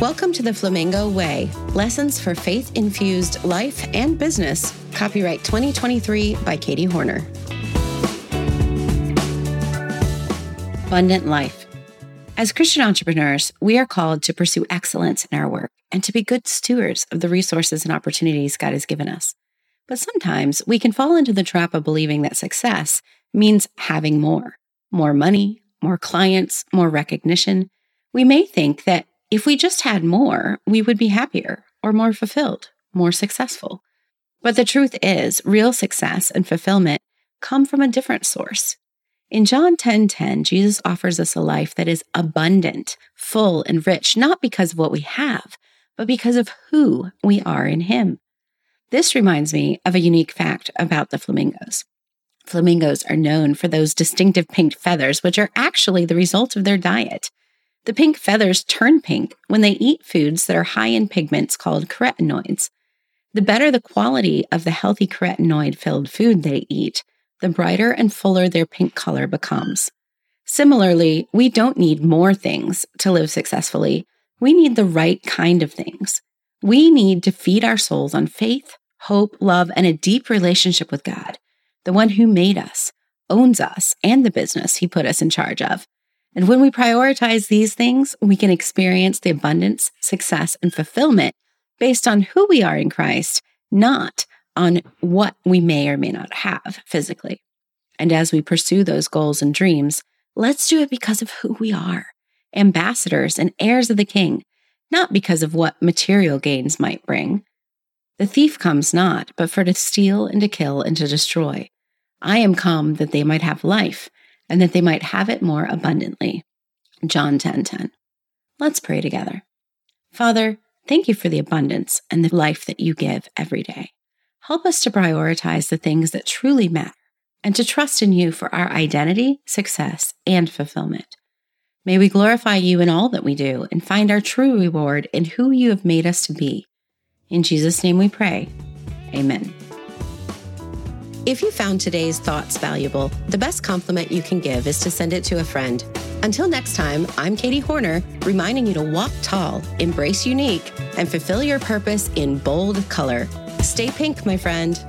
Welcome to the Flamingo Way Lessons for Faith Infused Life and Business. Copyright 2023 by Katie Hornor. Abundant Life. As Christian entrepreneurs, we are called to pursue excellence in our work and to be good stewards of the resources and opportunities God has given us. But sometimes we can fall into the trap of believing that success means having more more money, more clients, more recognition. We may think that if we just had more, we would be happier or more fulfilled, more successful. But the truth is, real success and fulfillment come from a different source. In John 10:10, 10, 10, Jesus offers us a life that is abundant, full, and rich, not because of what we have, but because of who we are in him. This reminds me of a unique fact about the flamingos. Flamingos are known for those distinctive pink feathers, which are actually the result of their diet. The pink feathers turn pink when they eat foods that are high in pigments called carotenoids. The better the quality of the healthy carotenoid filled food they eat, the brighter and fuller their pink color becomes. Similarly, we don't need more things to live successfully. We need the right kind of things. We need to feed our souls on faith, hope, love, and a deep relationship with God, the one who made us, owns us, and the business he put us in charge of. And when we prioritize these things, we can experience the abundance, success, and fulfillment based on who we are in Christ, not on what we may or may not have physically. And as we pursue those goals and dreams, let's do it because of who we are ambassadors and heirs of the King, not because of what material gains might bring. The thief comes not, but for to steal and to kill and to destroy. I am come that they might have life and that they might have it more abundantly. John 10:10. 10, 10. Let's pray together. Father, thank you for the abundance and the life that you give every day. Help us to prioritize the things that truly matter and to trust in you for our identity, success, and fulfillment. May we glorify you in all that we do and find our true reward in who you have made us to be. In Jesus' name we pray. Amen. If you found today's thoughts valuable, the best compliment you can give is to send it to a friend. Until next time, I'm Katie Hornor, reminding you to walk tall, embrace unique, and fulfill your purpose in bold color. Stay pink, my friend.